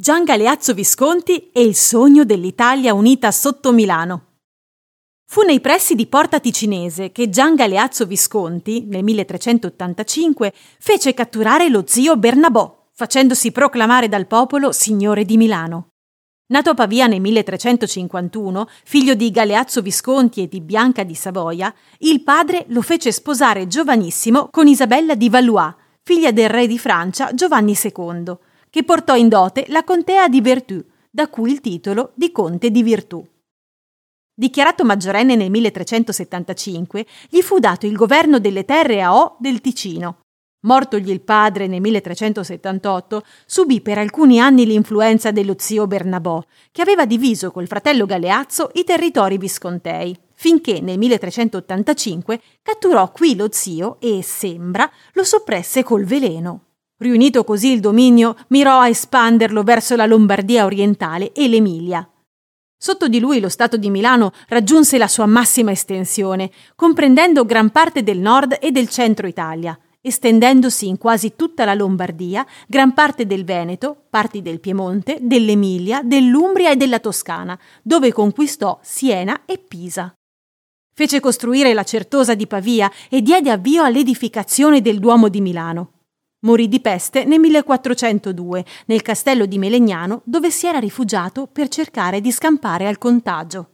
Gian Galeazzo Visconti e il sogno dell'Italia unita sotto Milano. Fu nei pressi di Porta Ticinese che Gian Galeazzo Visconti, nel 1385, fece catturare lo zio Bernabò, facendosi proclamare dal popolo signore di Milano. Nato a Pavia nel 1351, figlio di Galeazzo Visconti e di Bianca di Savoia, il padre lo fece sposare giovanissimo con Isabella di Valois, figlia del re di Francia Giovanni II, che portò in dote la contea di Vertù, da cui il titolo di conte di virtù. Dichiarato maggiorenne nel 1375, gli fu dato il governo delle terre a O del Ticino. Mortogli il padre nel 1378, subì per alcuni anni l'influenza dello zio Bernabò, che aveva diviso col fratello Galeazzo i territori viscontei, finché nel 1385 catturò qui lo zio e, sembra, lo soppresse col veleno. Riunito così il dominio, mirò a espanderlo verso la Lombardia orientale e l'Emilia. Sotto di lui lo Stato di Milano raggiunse la sua massima estensione, comprendendo gran parte del nord e del centro Italia, estendendosi in quasi tutta la Lombardia, gran parte del Veneto, parti del Piemonte, dell'Emilia, dell'Umbria e della Toscana, dove conquistò Siena e Pisa. Fece costruire la Certosa di Pavia e diede avvio all'edificazione del Duomo di Milano. Morì di peste nel 1402 nel castello di Melegnano dove si era rifugiato per cercare di scampare al contagio.